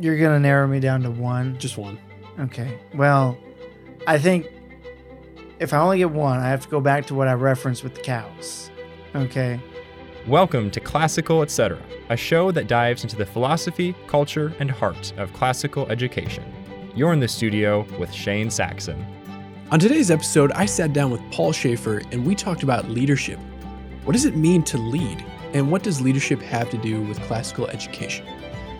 You're gonna narrow me down to one. Just one. Okay. Well, I think if I only get one, I have to go back to what I referenced with the cows. Okay. Welcome to Classical Etc., a show that dives into the philosophy, culture, and heart of classical education. You're in the studio with Shane Saxon. On today's episode, I sat down with Paul Schaefer and we talked about leadership. What does it mean to lead? And what does leadership have to do with classical education?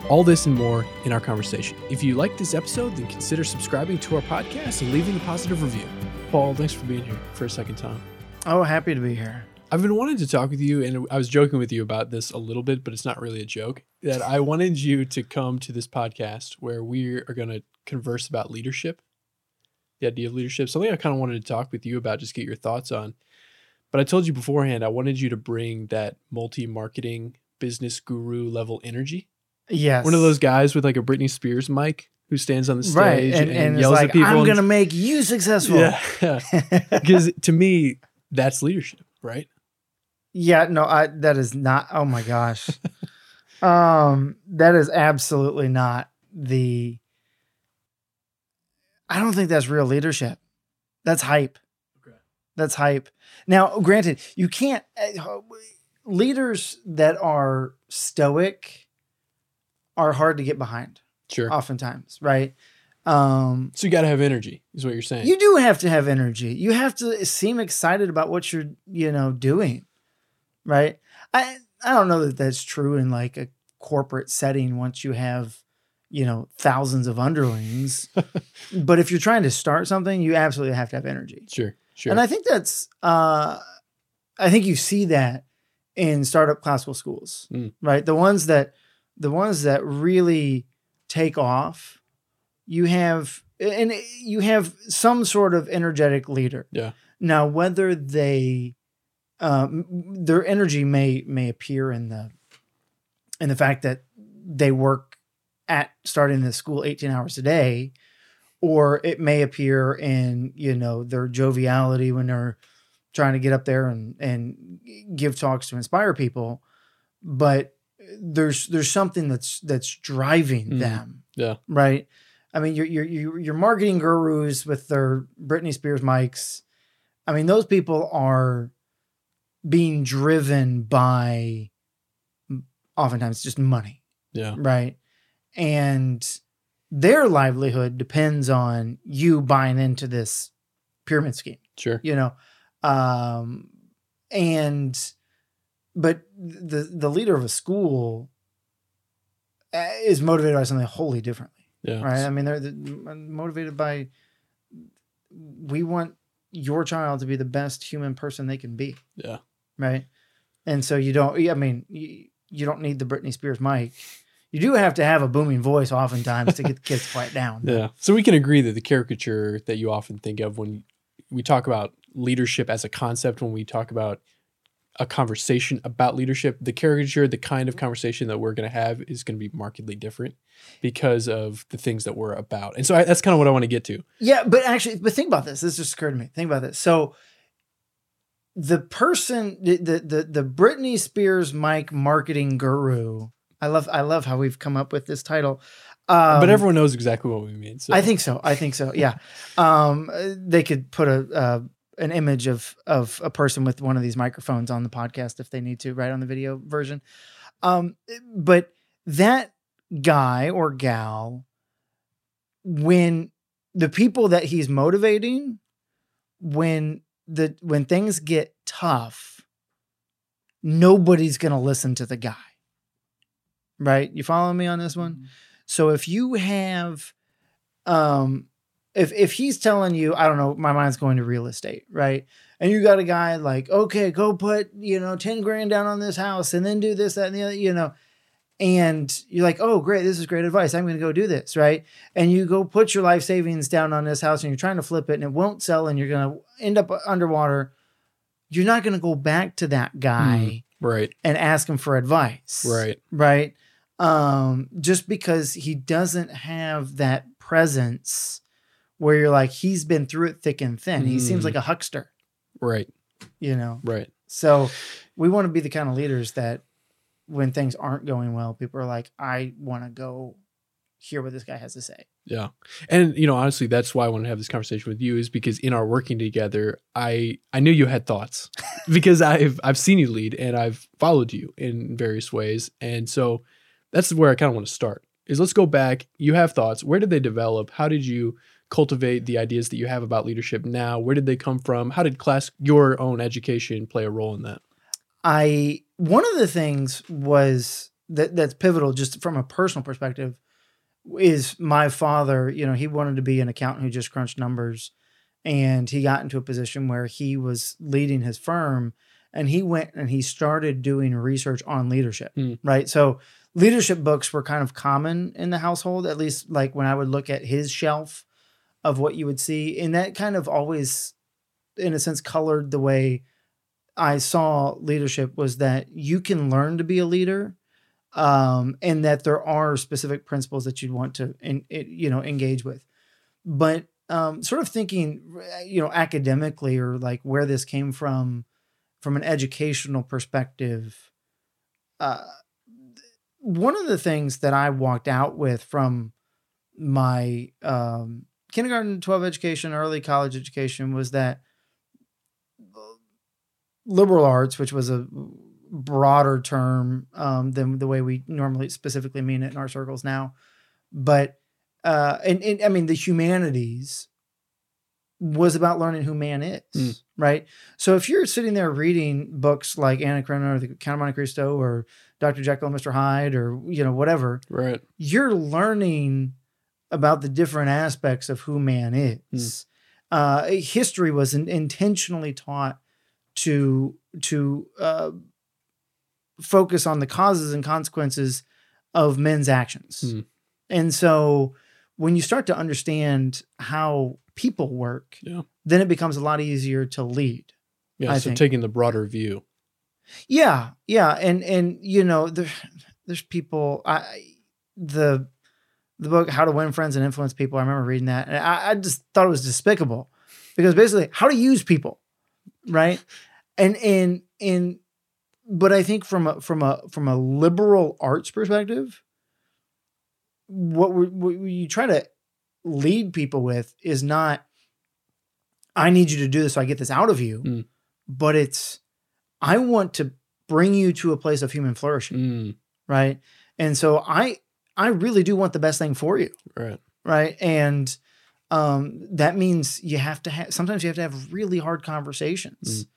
All this and more in our conversation. If you like this episode, then consider subscribing to our podcast and leaving a positive review. Paul, thanks for being here for a second time. Oh, happy to be here. I've been wanting to talk with you, and I was joking with you about this a little bit, but it's not really a joke. That I wanted you to come to this podcast where we are going to converse about leadership, the idea of leadership, something I kind of wanted to talk with you about, just get your thoughts on. But I told you beforehand, I wanted you to bring that multi marketing business guru level energy. Yes. One of those guys with like a Britney Spears mic who stands on the stage right. and, and, and, yells like, at people. I'm gonna make you successful. yeah. Because to me, that's leadership, right? Yeah, no, I that is not. Oh my gosh, um, that is absolutely not the. I don't think that's real leadership. That's hype. Okay. That's hype. Now, granted, you can't uh, leaders that are stoic are hard to get behind. Sure. Oftentimes, right? Um, So you got to have energy, is what you're saying. you do have to have energy. You have to seem excited about what you're, you know, doing. Right? I I don't know that that's true in like a corporate setting once you have, you know, thousands of underlings. but if you're trying to start something, you absolutely have to have energy. sure. Sure. And I think that's uh I think you see that in startup classical schools. Mm. Right? The ones that the ones that really take off, you have and you have some sort of energetic leader. Yeah. Now whether they um their energy may may appear in the in the fact that they work at starting the school 18 hours a day or it may appear in you know their joviality when they're trying to get up there and and give talks to inspire people but there's there's something that's that's driving Mm. them Yeah. right i mean your your your your marketing gurus with their britney spears mics i mean those people are being driven by oftentimes just money yeah. right? And their livelihood depends on you buying into this pyramid scheme, Sure. you know. Um, and but the the leader of a school uh, is motivated by something wholly differently, Yeah. right? I mean, they're, they're motivated by we want your child to be the best human person they can be Yeah. right? And so you don't. I mean, you, you don't need the Britney Spears mic. You do have to have a booming voice, oftentimes, to get the kids quiet down. Yeah. So we can agree that the caricature that you often think of when we talk about leadership as a concept, when we talk about a conversation about leadership, the caricature, the kind of conversation that we're going to have is going to be markedly different because of the things that we're about. And so I, that's kind of what I want to get to. Yeah, but actually, but think about this. This just occurred to me. Think about this. So the person, the the the, Britney Spears mic marketing guru. I love I love how we've come up with this title. Um, but everyone knows exactly what we mean. So I think so. I think so. Yeah. Um, they could put a uh, an image of of a person with one of these microphones on the podcast if they need to, right on the video version. Um, but that guy or gal, when the people that he's motivating, when the when things get tough, nobody's gonna listen to the guy. Right? You following me on this one? So if you have um if if he's telling you, I don't know, my mind's going to real estate, right? And you got a guy like, okay, go put, you know, 10 grand down on this house and then do this, that, and the other, you know. And you're like, oh, great, this is great advice. I'm gonna go do this, right? And you go put your life savings down on this house and you're trying to flip it and it won't sell and you're gonna end up underwater. You're not gonna go back to that guy right. and ask him for advice Right. right um just because he doesn't have that presence where you're like he's been through it thick and thin he seems Mm. like a huckster Right. you know Right. so we want to be the kind of leaders that when things aren't going well people are like i want to go hear what this guy has to say. Yeah. And you know, honestly, that's why I want to have this conversation with you is because in our working together, I I knew you had thoughts because I've I've seen you lead and I've followed you in various ways. And so that's where I kind of want to start. Is let's go back. You have thoughts. Where did they develop? How did you cultivate the ideas that you have about leadership now? Where did they come from? How did class your own education play a role in that? I one of the things was that that's pivotal just from a personal perspective is my father, you know, he wanted to be an accountant who just crunched numbers and he got into a position where he was leading his firm and he went and he started doing research on leadership, Hmm. right? So leadership books were kind of common in the household, at least like when I would look at his shelf of what you would see. And that kind of always, in a sense, colored the way I saw leadership was that you can learn to be a leader um, and that there are specific principles that you'd want to, in, you know, engage with. But um, sort of thinking, you know, academically or like where this came from, from an educational perspective, uh, one of the things that I walked out with from my um, kindergarten, 12 education, early college education was that liberal arts, which was a broader term um, than the way we normally specifically mean it in our circles now, but uh, and, and I mean the humanities was about learning who man is, Mm. right? So if you're sitting there reading books like Anna Karenina or The Count of Monte Cristo or Dr. Jekyll and Mr. Hyde or you know whatever, Right. you're learning about the different aspects of who man is. Uh, history was in, intentionally taught to to uh, focus on the causes and consequences of men's actions, Hmm. and so when you start to understand how people work, Yeah. then it becomes a lot easier to lead. Yeah. I so think- taking the broader view. Yeah, yeah, and and you know there, there's people. I the the book How to Win Friends and Influence People. I remember reading that, and I, I just thought it was despicable because basically how to use people, right? And and and but I think from a from a from a liberal arts perspective, what, we, what you try to lead people with is not, I need you to do this so I get this out of you, Mm. but it's, I want to bring you to a place of human flourishing, Mm, right? And so I, I really do want the best thing for you, right. right? And um, that means you have to have. Sometimes you have to have really hard conversations,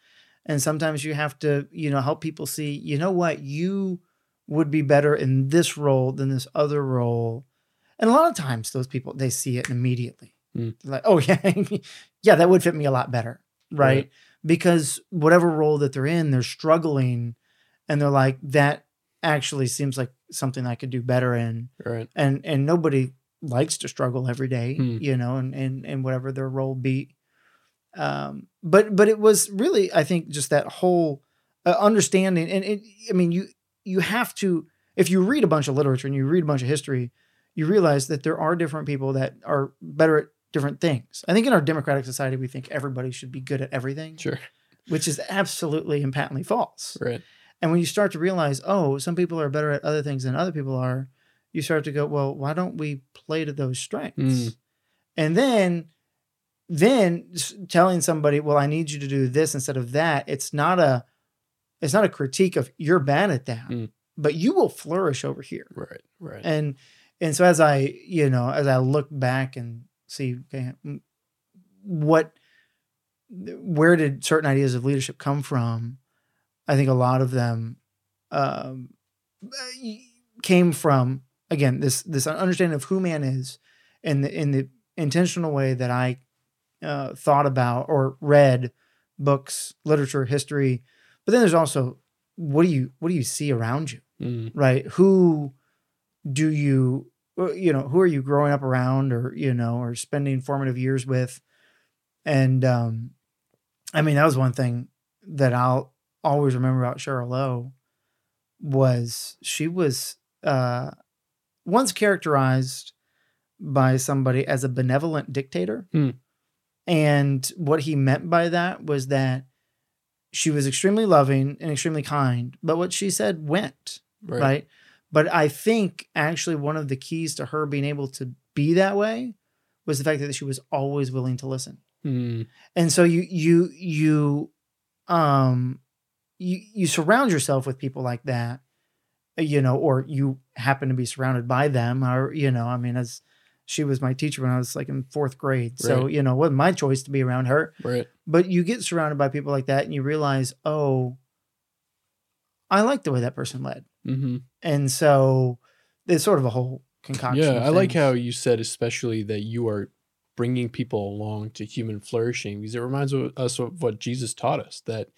and sometimes you have to, you know, help people see. You know what? You would be better in this role than this other role. And a lot of times, those people they see it immediately. Mm. Like, oh yeah, yeah, that would fit me a lot better, right? Right. Because whatever role that they're in, they're struggling, and they're like, that actually seems like something I could do better in Right. and and nobody likes to struggle every day, Hmm. you know, and and and whatever their role be. Um, but but it was really, I think, just that whole uh, understanding, and it, I mean, you you have to if you read a bunch of literature and you read a bunch of history, you realize that there are different people that are better at different things. I think in our democratic society, we think everybody should be good at everything, Sure. which is absolutely and patently false. Right. And when you start to realize, oh, some people are better at other things than other people are, you start to go, well, why don't we play to those strengths? Mm. And then, then telling somebody, well, I need you to do this instead of that. It's not a, it's not a critique of you're bad at that, Mm. but you will flourish over here. Right. Right. And and so as I, you know, as I look back and see, okay, what, where did certain ideas of leadership come from? I think a lot of them um, came from again this this understanding of who man is, and the, in the intentional way that I uh, thought about or read books, literature, history. But then there's also what do you what do you see around you? Mm. right who do you uh, you know who are you growing up around or you know or spending formative years with and um i mean that was one thing that i'll always remember about cheryl lowe was she was uh once characterized by somebody as a benevolent dictator Hmm. and what he meant by that was that she was extremely loving and extremely kind but what she said went Right. right. But I think actually one of the keys to her being able to be that way was the fact that she was always willing to listen. Mm, And so you you you um you you surround yourself with people like that, you know, or you happen to be surrounded by them, or you know, I mean, as she was my teacher when I was like in fourth grade, so you know, it wasn't my choice to be around her. Right. but you get surrounded by people like that and you realize oh i like the way that person led. Hmm and so it's sort of a whole concoction Yeah, I like how you said, especially that you are bringing people along to human flourishing because it reminds us of what Jesus taught us that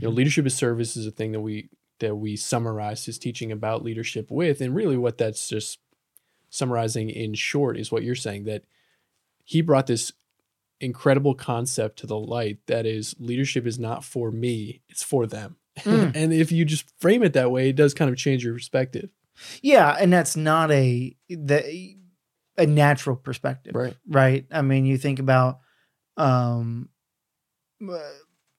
you know leadership as service is a thing that we that we summarize his teaching about leadership with, and really what that's just summarizing in short is what you're saying that he brought this incredible concept to the light that is leadership is not for me it's for them. Mm. and if you just frame it that way it does kind of change your perspective. Yeah and that's not a the a natural perspective right. right? I mean you think about um uh,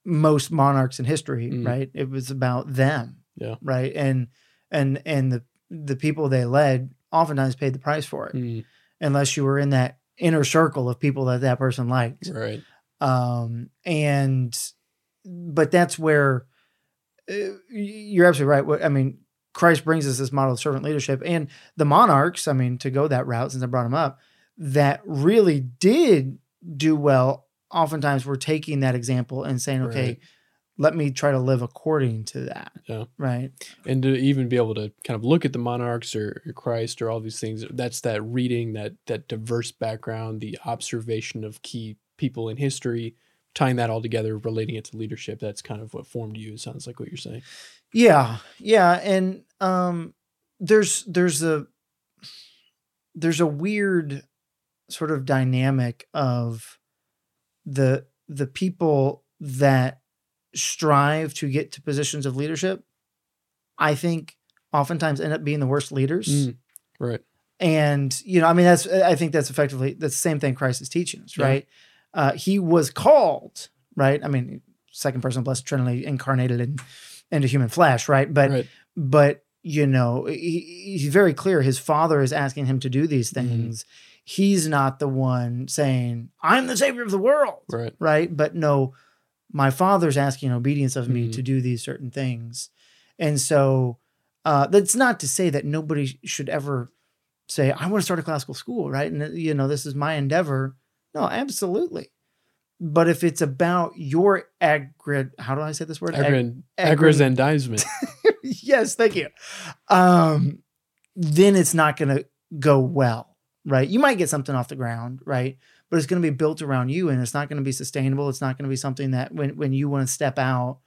most monarchs in history Mm. right it was about them Yeah. right and and and the the people they led oftentimes paid the price for it Mm, unless you were in that inner circle of people that that person liked. right Um, and but that's where uh, you're absolutely right. What- I mean, Christ brings us this model of servant leadership, and the monarchs. I mean, to go that route, since I brought them up, that really did do well. Oftentimes, we're taking that example and saying, "Okay, Right. let me try to live according to that." Yeah. Right. and to even be able to kind of look at the monarchs or, or Christ or all these things, that's that reading, that that diverse background, the observation of key people in history, tying that all together, relating it to leadership. That's kind of what formed you. It sounds like what you're saying. Yeah, yeah, and um, there's there's a there's a weird sort of dynamic of the the people that strive to get to positions of leadership. I think oftentimes end up being the worst leaders, Mm, right. and you know, I mean, that's I think that's effectively that's the same thing Christ is teaching us, Yeah. right? Uh, he was called, right? I mean, second person of blessed Trinity incarnated in into human flesh, right? But right. but you know he, he's very clear his father is asking him to do these Mhm. things he's not the one saying i'm the savior of the world Right. right but no my father's asking obedience of me Mhm. to do these certain things and so uh that's not to say that nobody should ever say i want to start a classical school right and you know this is my endeavor no absolutely but if it's about your agrid how do i say this word Ag- Agran- agran- aggrandizement. yes, thank you. Um, then it's not going to go well, right? You might get something off the ground, right? But it's going to be built around you, and it's not going to be sustainable. It's not going to be something that when when you want to step out,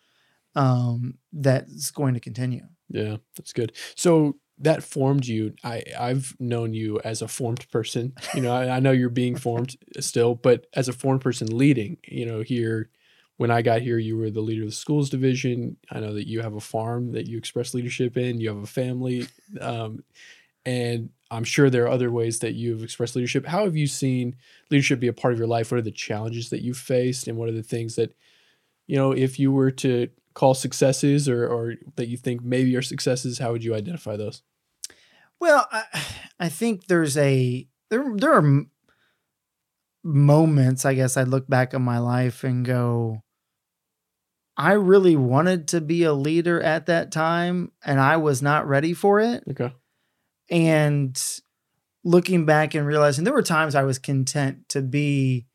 um, that's going to continue. Yeah, that's good. So that formed you. I I've known you as a formed person. You know, I, I know you're being formed still, but as a formed person leading, you know, here when I got here, you were the leader of the schools division. I know that you have a farm that you express leadership in. You have a family, um, and I'm sure there are other ways that you've expressed leadership. How have you seen leadership be a part of your life? What are the challenges that you've faced, and what are the things that you know, if you were to call successes or, or that you think maybe are successes, how would you identify those? Well, I, I think there's a there there are moments. I guess I look back on my life and go, I really wanted to be a leader at that time, and I was not ready for it. Okay. And looking back and realizing there were times I was content to be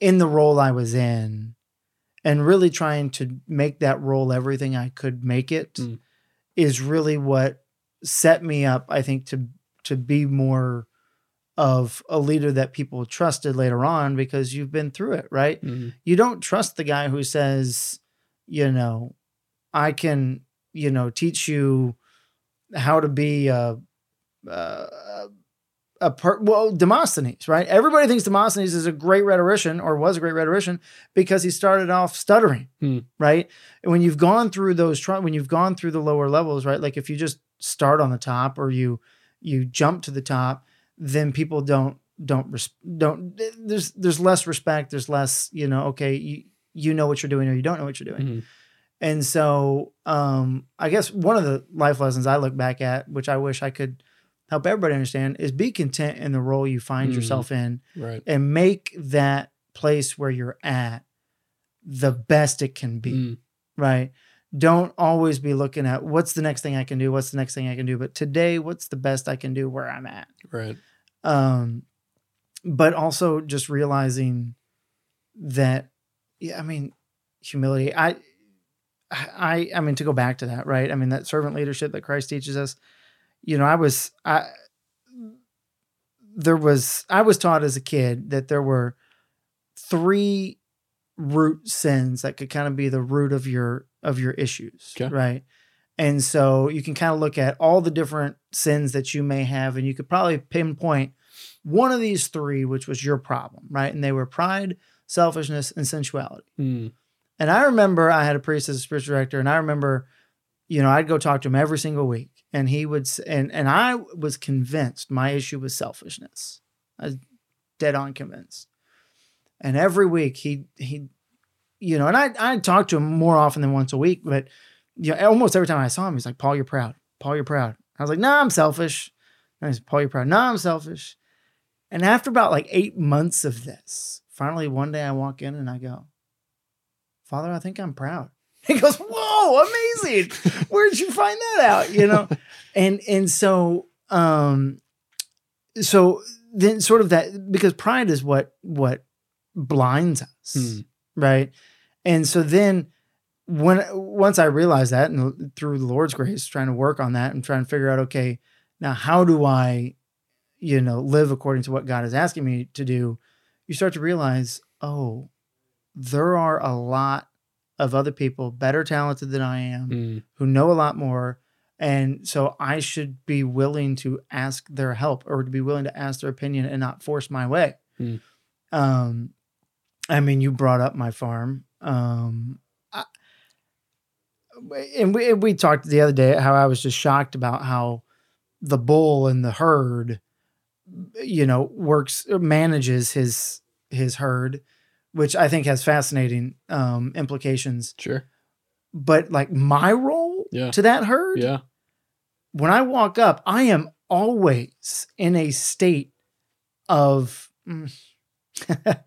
in the role I was in and really trying to make that role everything I could make it is Mm. really what set me up I think to to be more of a leader that people trusted later on because you've been through it right Mhm. you don't trust the guy who says, you know, I can, you know, teach you how to be a a, a per, well Demosthenes, right? Everybody thinks Demosthenes is a great rhetorician or was a great rhetorician because he started off stuttering, Hmm. right? And when you've gone through those when you've gone through the lower levels, right? Like if you just start on the top or you you jump to the top, then people don't don't res- don't there's there's less respect there's less you know okay you you know what you're doing or you don't know what you're doing Mhm. And so um I guess one of the life lessons I look back at, which I wish I could help everybody understand, is be content in the role you find Mhm. yourself in Right. and make that place where you're at the best it can be Mm, right? Don't always be looking at what's the next thing I can do, what's the next thing I can do, but today, what's the best I can do where I'm at? right. Um, but also just realizing that, yeah, I mean, humility. I, I, I mean, to go back to that, right? I mean, that servant leadership that Christ teaches us. You know, I was, I, there was, I was taught as a kid that there were three root sins that could kind of be the root of your of your issues Okay. right and so you can kind of look at all the different sins that you may have and you could probably pinpoint one of these three which was your problem right and they were pride selfishness and sensuality Mm, and i remember i had a priest as a spiritual director and i remember you know i'd go talk to him every single week and he would and and i was convinced my issue was selfishness. I was dead on convinced. And every week he he you know and i i talked to him more often than once a week but you know almost every time i saw him he's like paul you're proud. Paul you're proud. I was like nah i'm selfish. And he's paul you're proud. Nah i'm selfish. And after about like eight months of this finally one day i walk in and i go father i think i'm proud. He goes whoa amazing. Where'd you find that out? You know? And and so um so then sort of that because pride is what what blinds us Hmm. right? And so then when once i realized that and through the lord's grace trying to work on that and trying to figure out okay now how do i you know live according to what god is asking me to do? you start to realize oh there are a lot of other people better talented than i am mm, who know a lot more. And so I should be willing to ask their help or to be willing to ask their opinion and not force my way. Hmm. Um, I mean, you brought up my farm. Um, I, and we, we talked the other day how I was just shocked about how the bull and the herd, you know, works, manages his, his herd, which I think has fascinating um, implications sure. but like my role Yeah. to that herd, Yeah. when I walk up, I am always in a state of, mm,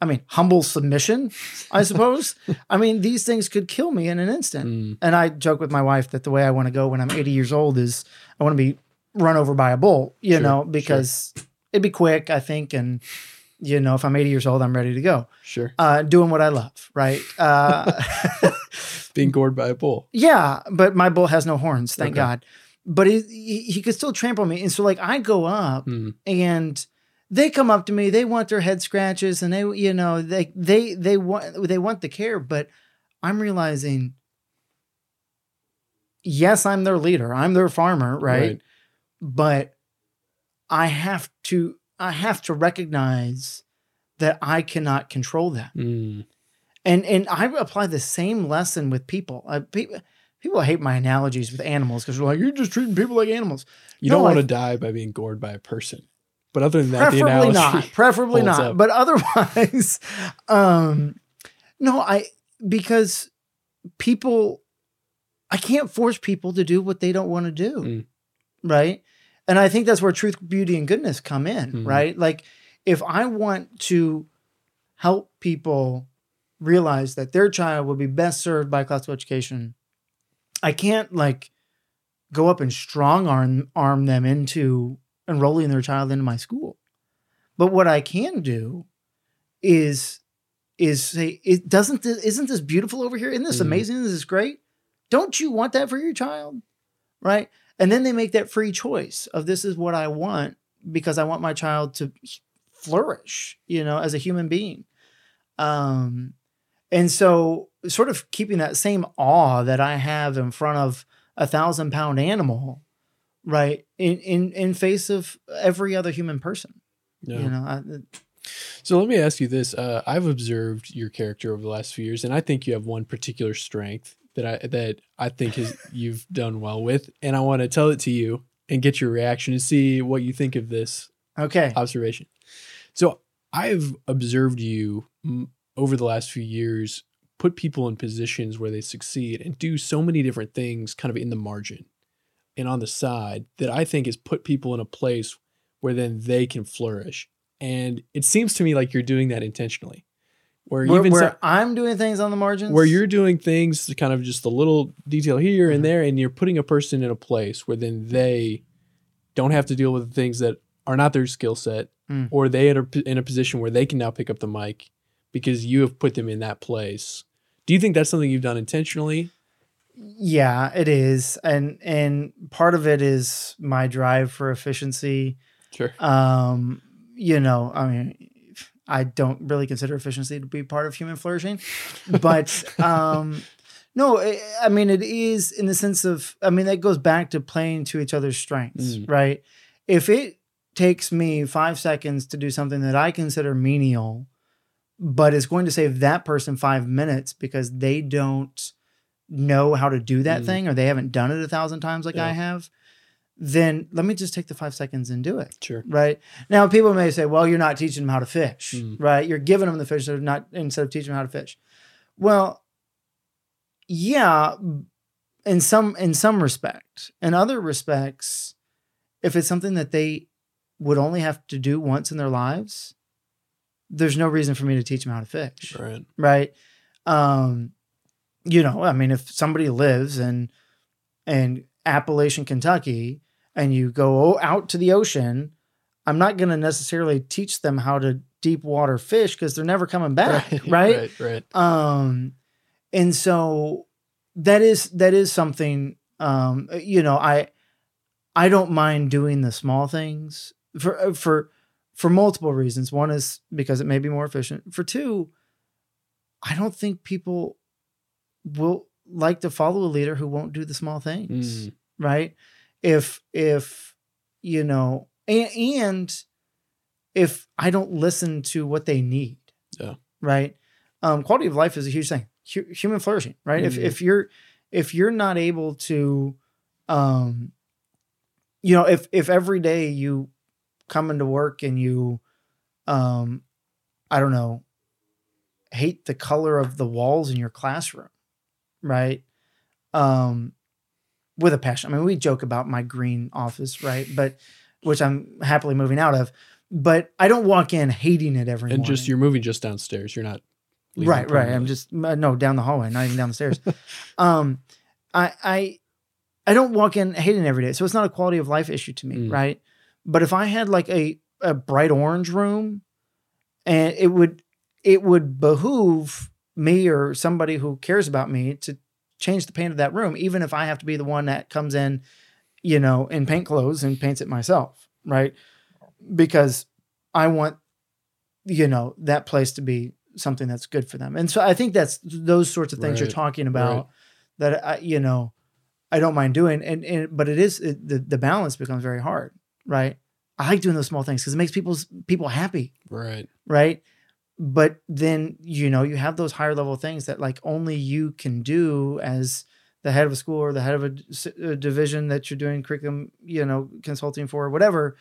I mean, humble submission, I suppose. I mean, these things could kill me in an instant. Mm, And I joke with my wife that the way I want to go when I'm 80 years old is I want to be run over by a bull, you Sure, know, sure. because it'd be quick, I think. And, you know, if I'm 80 years old, I'm ready to go. sure. Uh, doing what I love, right? Uh, Being gored by a bull. Yeah, but my bull has no horns, thank Okay. God. But he, he he could still trample me, and so like I go up, Mm, and they come up to me. They want their head scratches, and they you know they they they want they want the care. But I'm realizing, yes, I'm their leader. I'm their farmer, right? But I have to I have to recognize that I cannot control that. Mm, and and I apply the same lesson with people. Uh, people people hate my analogies with animals because they're like, you're just treating people like animals. you No, don't want to die by being gored by a person. But other than that, the preferably analogy. not. Preferably not. up. But otherwise, um, no, I because people, I can't force people to do what they don't want to do, Mm. right? And I think that's where truth, beauty, and goodness come in, Mhm. right? Like if I want to help people realize that their child will be best served by classical education, I can't like go up and strong arm arm them into enrolling their child into my school. But what I can do is is say it doesn't this, isn't this beautiful over here? Isn't this Mhm. amazing? Isn't this great? Don't you want that for your child? Right? And then they make that free choice of this is what I want because I want my child to flourish, you know, as a human being. Um and so sort of keeping that same awe that I have in front of a thousand pound animal, right? In in in face of every other human person. Yeah. You know, I, So let me ask you this: uh, I've observed your character over the last few years, and I think you have one particular strength that I that I think is you've done well with, and I want to tell it to you and get your reaction and see what you think of this okay. observation. So I've observed you over the last few years put people in positions where they succeed and do so many different things kind of in the margin and on the side that I think has put people in a place where then they can flourish. And it seems to me like you're doing that intentionally. Where, Where, even where so- I'm doing things on the margins. where you're doing things to kind of just a little detail here and there and you're putting a person in a place where then they don't have to deal with the things that are not their skill set Mm. or they are in a position where they can now pick up the mic because you have put them in that place do you think that's something you've done intentionally Yeah, it is, and and part of it is my drive for efficiency. sure Um, you know, I mean, I don't really consider efficiency to be part of human flourishing, but um, no, I, mean it is in the sense of, I mean that goes back to playing to each other's strengths, Mm. right? If it takes me five seconds to do something that I consider menial, but it's going to save that person five minutes because they don't know how to do that Mm. thing or they haven't done it a thousand times like I have, then let me just take the five seconds and do it. sure Right. Now, people may say, well, you're not teaching them how to fish, Mm. right? You're giving them the fish they're not instead of teaching them how to fish. Well, yeah, in some in some respect. In other respects, if it's something that they would only have to do once in their lives, there's no reason for me to teach them how to fish right right? Um, you know, I mean, if somebody lives and in Appalachian, Kentucky, and you go out to the ocean, I'm not going to necessarily teach them how to deep water fish because they're never coming back, right? right right Um, and so that is that is something. Um, you know, I I don't mind doing the small things for for for multiple reasons. One is because it may be more efficient. For two, I don't think people will like to follow a leader who won't do the small things, Mm. right? If if you know, and, and if I don't listen to what they need, Yeah. right? Um, quality of life is a huge thing. Hu- human flourishing, right? If Mhm. if you're if you're not able to, um, you know, if if every day you come into work and you, um, I don't know, hate the color of the walls in your classroom, right? Um, with a passion. I mean, we joke about my green office, right? But which I'm happily moving out of. But I don't walk in hating it every and morning. just you're moving just downstairs you're not right, right. I'm just no down the hallway, not even down the stairs. um, I I I don't walk in hating every day, so it's not a quality of life issue to me, Mm. right? But if I had like a a bright orange room, and it would it would behoove me or somebody who cares about me to change the paint of that room, even if I have to be the one that comes in, you know, in paint clothes and paints it myself, right? Because I want, you know, that place to be something that's good for them. And so I think that's those sorts of things you're talking about right. that I, you know, I don't mind doing. And, and but it is it, the the balance becomes very hard, right? I like doing those small things because it makes people's people happy, right right? But then you know you have those higher level things that like only you can do as the head of a school or the head of a division that you're doing curriculum, you know, consulting for, or whatever.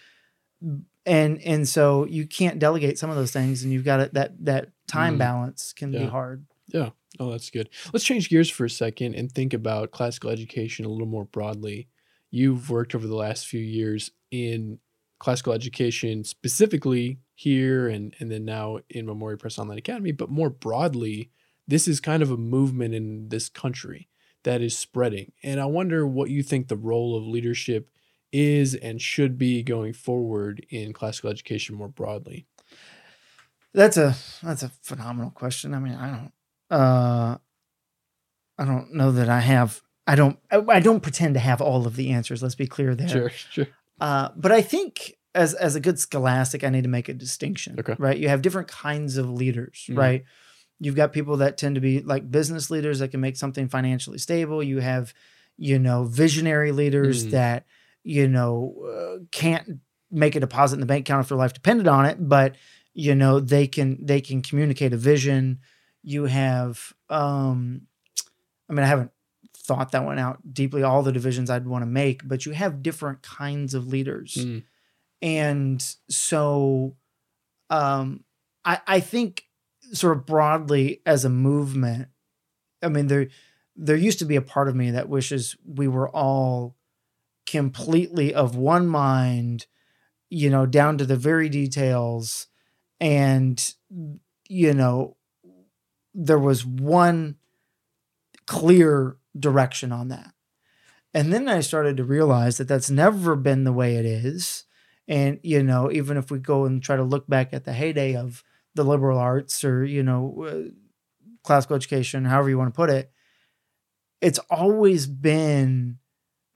And and so you can't delegate some of those things, and you've got it that that time Mm. balance can be hard. Yeah. Oh, that's good. Let's change gears for a second and think about classical education a little more broadly. You've worked over the last few years in classical education, specifically here and, and then now in Memoria Press Online Academy, but more broadly, this is kind of a movement in this country that is spreading. And I wonder what you think the role of leadership is and should be going forward in classical education more broadly. That's a that's a phenomenal question. I mean, I don't uh I don't know that I have I don't I, I don't pretend to have all of the answers. Let's be clear there. Sure, sure. Uh, but I think as as a good scholastic, I need to make a distinction. Okay. Right. You have different kinds of leaders, Mhm. right? You've got people that tend to be like business leaders that can make something financially stable. You have, you know, visionary leaders Mhm. that, you know, uh, can't make a deposit in the bank account if their life depended on it, but you know, they can they can communicate a vision. You have um I mean, I haven't thought that one out deeply, all the divisions I'd want to make, but you have different kinds of leaders. Mm. And so um, I, I think, sort of broadly as a movement, I mean, there there used to be a part of me that wishes we were all completely of one mind, you know, down to the very details, and you know, there was one clear direction on that. And then I started to realize that that's never been the way it is. And, you know, even if we go and try to look back at the heyday of the liberal arts or, you know, uh, classical education, however you want to put it, it's always been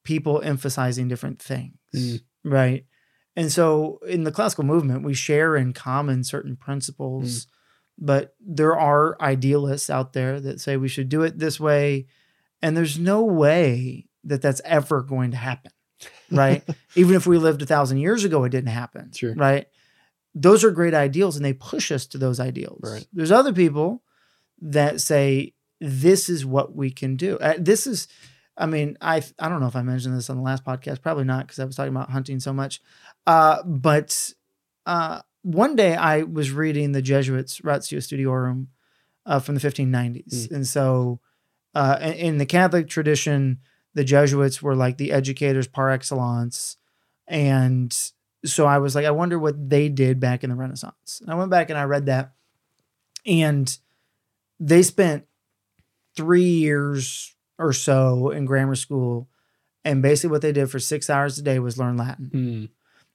people emphasizing different things. Mm. Right. And so in the classical movement, we share in common certain principles, but there are idealists out there that say we should do it this way. And there's no way that that's ever going to happen. Right. Even if we lived a thousand years ago, it didn't happen. Sure. Right. Those are great ideals and they push us to those ideals. Right. There's other people that say, this is what we can do. Uh, this is, I mean, I I don't know if I mentioned this on the last podcast, probably not because I was talking about hunting so much. Uh, but uh, one day I was reading the Jesuits' Ratio Studiorum uh, from the 1590s, and so uh, in, in the Catholic tradition, the Jesuits were like the educators par excellence, and so I was like, I wonder what they did back in the Renaissance. And I went back and I read that, and they spent three years or so in grammar school. And basically, what they did for six hours a day was learn Latin. Mm.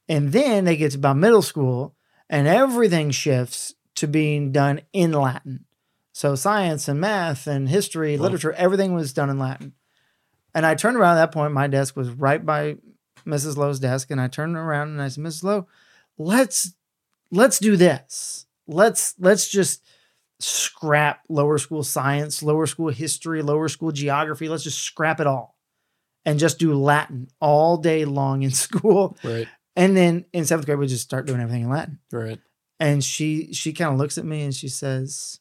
And then they get to about middle school, and everything shifts to being done in Latin. So, science and math and history, Wow. literature, everything was done in Latin. And I turned around at that point, my desk was right by Mrs. Lowe's desk. And I turned around and I said, Mrs. Lowe, let's let's do this. Let's let's just scrap lower school science, lower school history, lower school geography. Let's just scrap it all and just do Latin all day long in school. Right. And then in seventh grade, we just start doing everything in Latin. Right. And she she kind of looks at me and she says,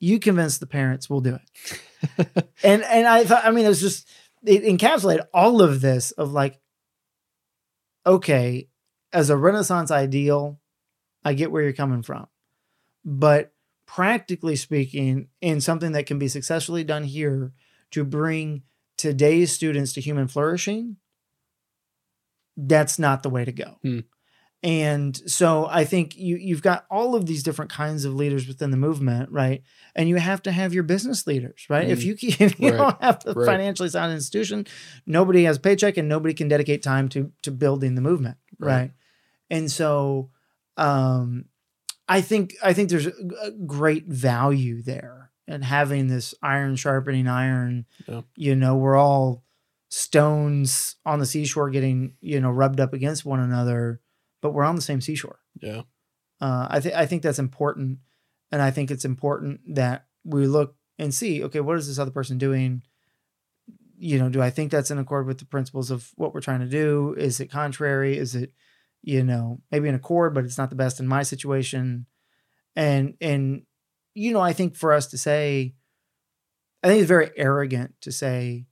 "You convince the parents, we'll do it." and and I thought, I mean, it was just it encapsulated all of this of like, okay, as a Renaissance ideal, I get where you're coming from, but practically speaking, in something that can be successfully done here to bring today's students to human flourishing, that's not the way to go. Hmm. And so I think you you've got all of these different kinds of leaders within the movement, right? And you have to have your business leaders, right? If Mm. you keep, if you Right. don't have a Right. financially sound institution, nobody has a paycheck and nobody can dedicate time to to building the movement, Right. right? And so um I think I think there's a, a great value there and having this iron sharpening iron. Yeah. You know, we're all stones on the seashore getting, you know, rubbed up against one another, but we're on the same seashore. Yeah. Uh, I think I think that's important, and I think it's important that we look and see, okay, what is this other person doing? You know, do I think that's in accord with the principles of what we're trying to do? Is it contrary? Is it, you know, maybe in accord, but it's not the best in my situation? And and you know, I think for us to say, I think it's very arrogant to say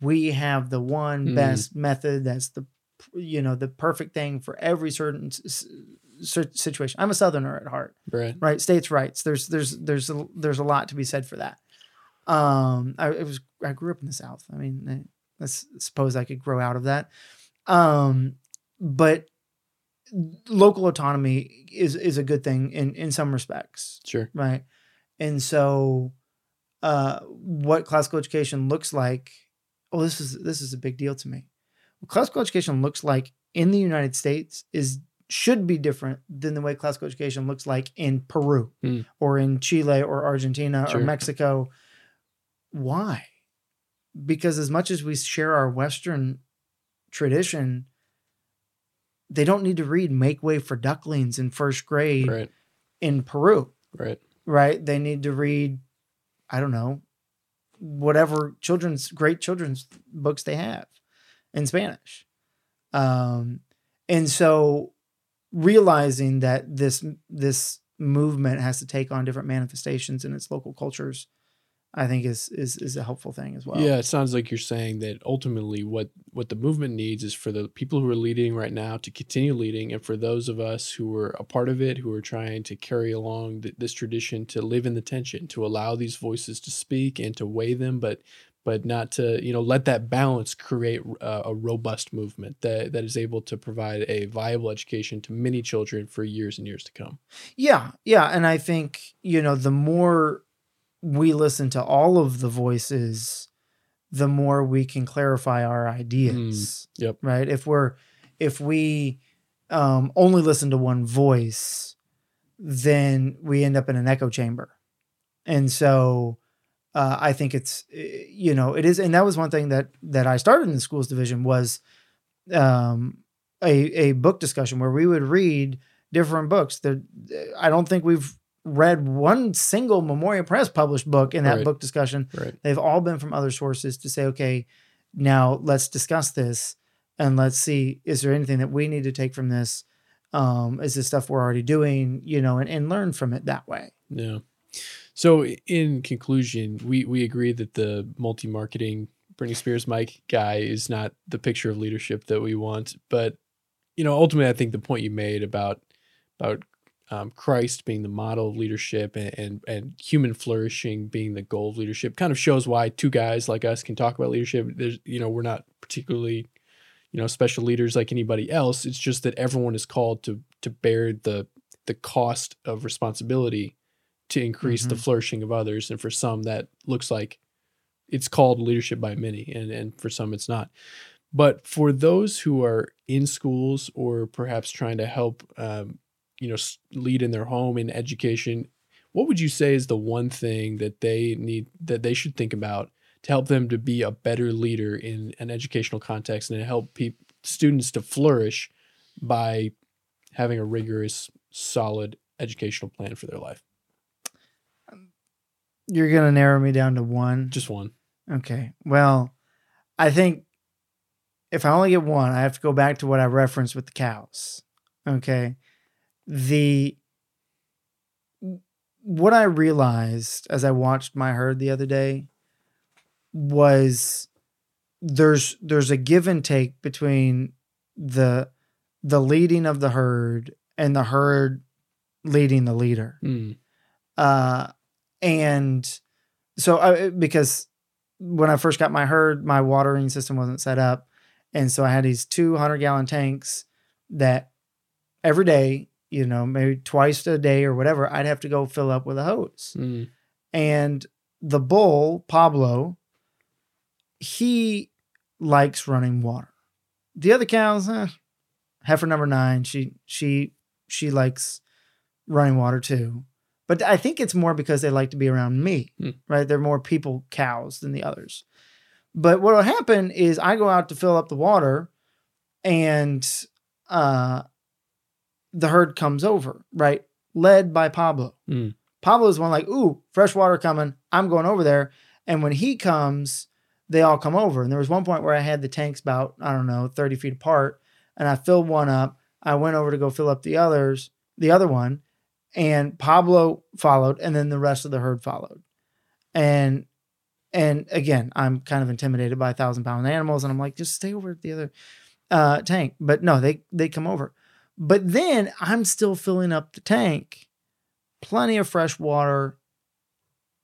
we have the one Mm. best method that's the you know the perfect thing for every certain situation. I'm a southerner at heart, Right. right? States' rights. There's there's there's a, there's a lot to be said for that. Um, I it was I grew up in the South. I mean, I, let's suppose I could grow out of that. Um, but local autonomy is is a good thing in in some respects Sure. right and so uh what classical education looks like oh this is this is a big deal to me what classical education looks like in the united states is should be different than the way classical education looks like in peru Hmm. or in chile or argentina Sure. or mexico why because as much as we share our western tradition they don't need to read make way for ducklings in first grade Right. in peru Right. right? They need to read, I don't know, whatever children's great children's books they have in Spanish. Um, and so realizing that this this movement has to take on different manifestations in its local cultures I think is is is a helpful thing as well. Yeah, it sounds like you're saying that ultimately what what the movement needs is for the people who are leading right now to continue leading, and for those of us who are a part of it, who are trying to carry along th- this tradition, to live in the tension, to allow these voices to speak and to weigh them, but but not to you know let that balance create a, a robust movement that that is able to provide a viable education to many children for years and years to come. Yeah, yeah, and I think you know the more we listen to all of the voices, the more we can clarify our ideas. Yep. Right. If we're if we um, only listen to one voice, then we end up in an echo chamber, and so uh, I think it's eh, you know it is, and that was one thing that that I started in the schools division was um, a a book discussion where we would read different books. That I don't think we've read one single Memoria Press published book in that Right. book discussion. Right. They've all been from other sources to say, okay, now let's discuss this and let's see is there anything that we need to take from this? Um, is this stuff we're already doing, you know, and, and learn from it that way. Yeah. So in conclusion, we we agree that the multi-marketing Britney Spears Mike guy is not the picture of leadership that we want. But you know, ultimately, I think the point you made about about um, Christ being the model of leadership and, and and human flourishing being the goal of leadership kind of shows why two guys like us can talk about leadership. There's you know we're not particularly you know special leaders like anybody else. It's just that everyone is called to to bear the the cost of responsibility to increase the Mhm. flourishing of others. And for some, that looks like it's called leadership by many, and, and for some, it's not. But for those who are in schools or perhaps trying to help, um, you know, lead in their home in education, what would you say is the one thing that they need that they should think about to help them to be a better leader in an educational context and to help peop students to flourish by having a rigorous, solid educational plan for their life? You're going to narrow me down to one. Just one. Okay. Well, I think if I only get one, I have to go back to what I referenced with the cows. Okay. The what I realized as I watched my herd the other day was there's there's a give and take between the the leading of the herd and the herd leading the leader Mm, uh, and so I, because when I first got my herd, my watering system wasn't set up, and so I had these two hundred gallon tanks that every day, you know, maybe twice a day or whatever, I'd have to go fill up with a hose. mm, And the bull Pablo, he likes running water. The other cows, eh, heifer number nine, she she she likes running water too. But I think it's more because they like to be around me, Hmm. right? They're more people cows than the others. But what will happen is I go out to fill up the water, and uh, the herd comes over, right? Led by Pablo. Mm. Pablo's one like, ooh, fresh water coming. I'm going over there. And when he comes, they all come over. And there was one point where I had the tanks about, I don't know, 30 feet apart. And I filled one up. I went over to go fill up the others, the other one. And Pablo followed, and then the rest of the herd followed. And and again, I'm kind of intimidated by a thousand pound animals, and I'm like, just stay over at the other uh, tank. But no, they they come over. But then I'm still filling up the tank, plenty of fresh water.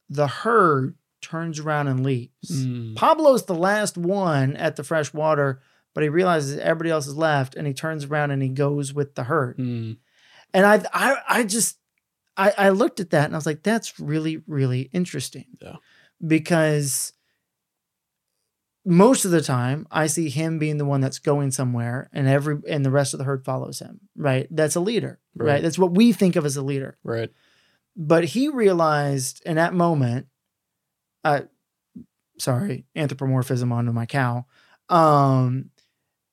The herd turns around and leaves. mm. Pablo's the last one at the fresh water, but he realizes everybody else is left, and he turns around and he goes with the herd. Mm. And I, I, I just, I, I looked at that and I was like, that's really, really interesting. Yeah. Because most of the time I see him being the one that's going somewhere and every, and the rest of the herd follows him, right? That's a leader, right? Right. That's what we think of as a leader. Right. But he realized in that moment, uh, sorry, anthropomorphism onto my cow, um,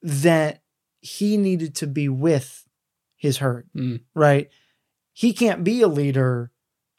that he needed to be with his herd, Mm. right? He can't be a leader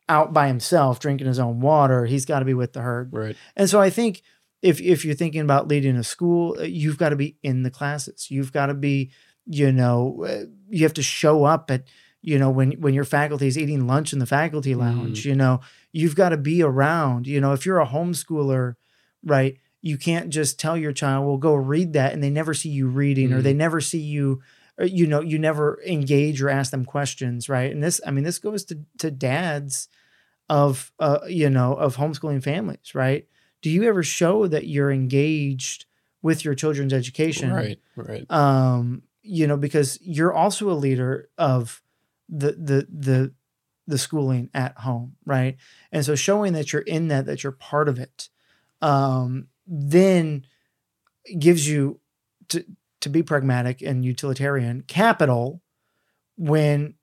out by himself drinking his own water. He's got to be with the herd. Right. And so I think if if you're thinking about leading a school, uh, you've got to be in the classes. You've got to be, you know, uh, you have to show up at you know when when your faculty is eating lunch in the faculty lounge you know you've got to be around you know if you're a homeschooler right you can't just tell your child well go read that and they never see you reading or Mhm. they never see you or, you know you never engage or ask them questions right and this i mean this goes to to dads of uh you know of homeschooling families right do you ever show that you're engaged with your children's education Right. Right. um you know because you're also a leader of the the the the schooling at home right and so showing that you're in that that you're part of it um then gives you to to be pragmatic and utilitarian capital when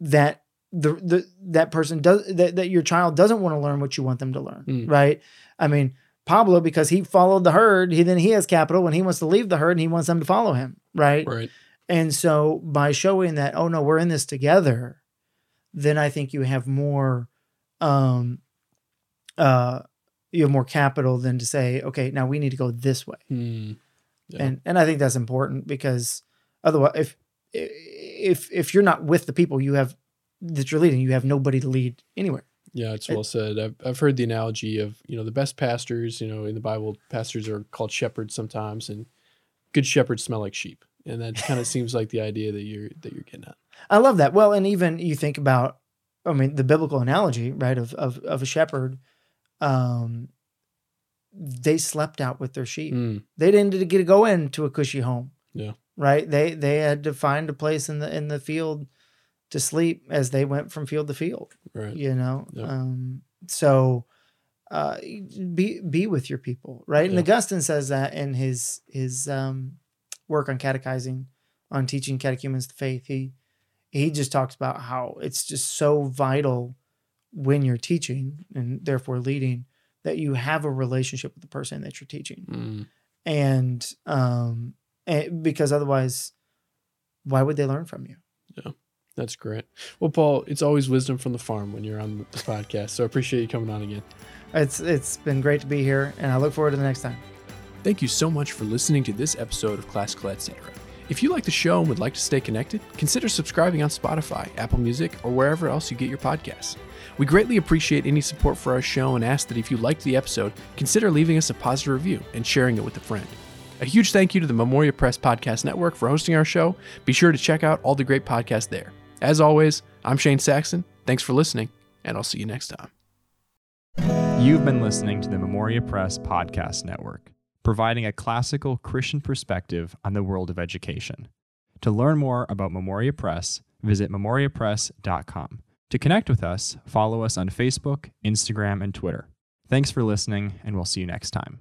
that the, the that person does that, that your child doesn't want to learn what you want them to learn Mm. right i mean pablo because he followed the herd he then he has capital when he wants to leave the herd and he wants them to follow him right Right. and so by showing that, oh no, we're in this together, then I think you have more um uh you have more capital than to say, okay, now we need to go this way. Hmm. Yeah. And and I think that's important because otherwise if if if you're not with the people you have that you're leading, you have nobody to lead anywhere. Yeah, it's It- well said. I've, I've heard the analogy of, you know, the best pastors, you know, in the Bible, pastors are called shepherds sometimes, and good shepherds smell like sheep. And that kind of seems like the idea that you're that you're getting at. I love that. Well, and even you think about, I mean, the biblical analogy, right, of of of a shepherd, um, they slept out with their sheep. Mm, They didn't get to go into a cushy home. Yeah. Right. They they had to find a place in the in the field to sleep as they went from field to field. right. You know. Yep. Um. So, uh, be be with your people, right? And Yeah. Augustine says that in his his um work on catechizing, on teaching catechumens the faith. He he just talks about how it's just so vital when you're teaching and therefore leading that you have a relationship with the person that you're teaching Mm, and um and because otherwise why would they learn from you Yeah. that's great. Well, Paul, it's always wisdom from the farm when you're on the podcast. So I appreciate you coming on again. it's it's been great to be here and i look forward to the next time Thank you so much for listening to this episode of Classical Etc. If you like the show and would like to stay connected, consider subscribing on Spotify, Apple Music, or wherever else you get your podcasts. We greatly appreciate any support for our show and ask that if you liked the episode, consider leaving us a positive review and sharing it with a friend. A huge thank you to the Memoria Press Podcast Network for hosting our show. Be sure to check out all the great podcasts there. As always, I'm Shane Saxon. Thanks for listening, and I'll see you next time. You've been listening to the Memoria Press Podcast Network, providing a classical Christian perspective on the world of education. To learn more about Memoria Press, visit memoriapress.com. To connect with us, follow us on Facebook, Instagram, and Twitter. Thanks for listening, and we'll see you next time.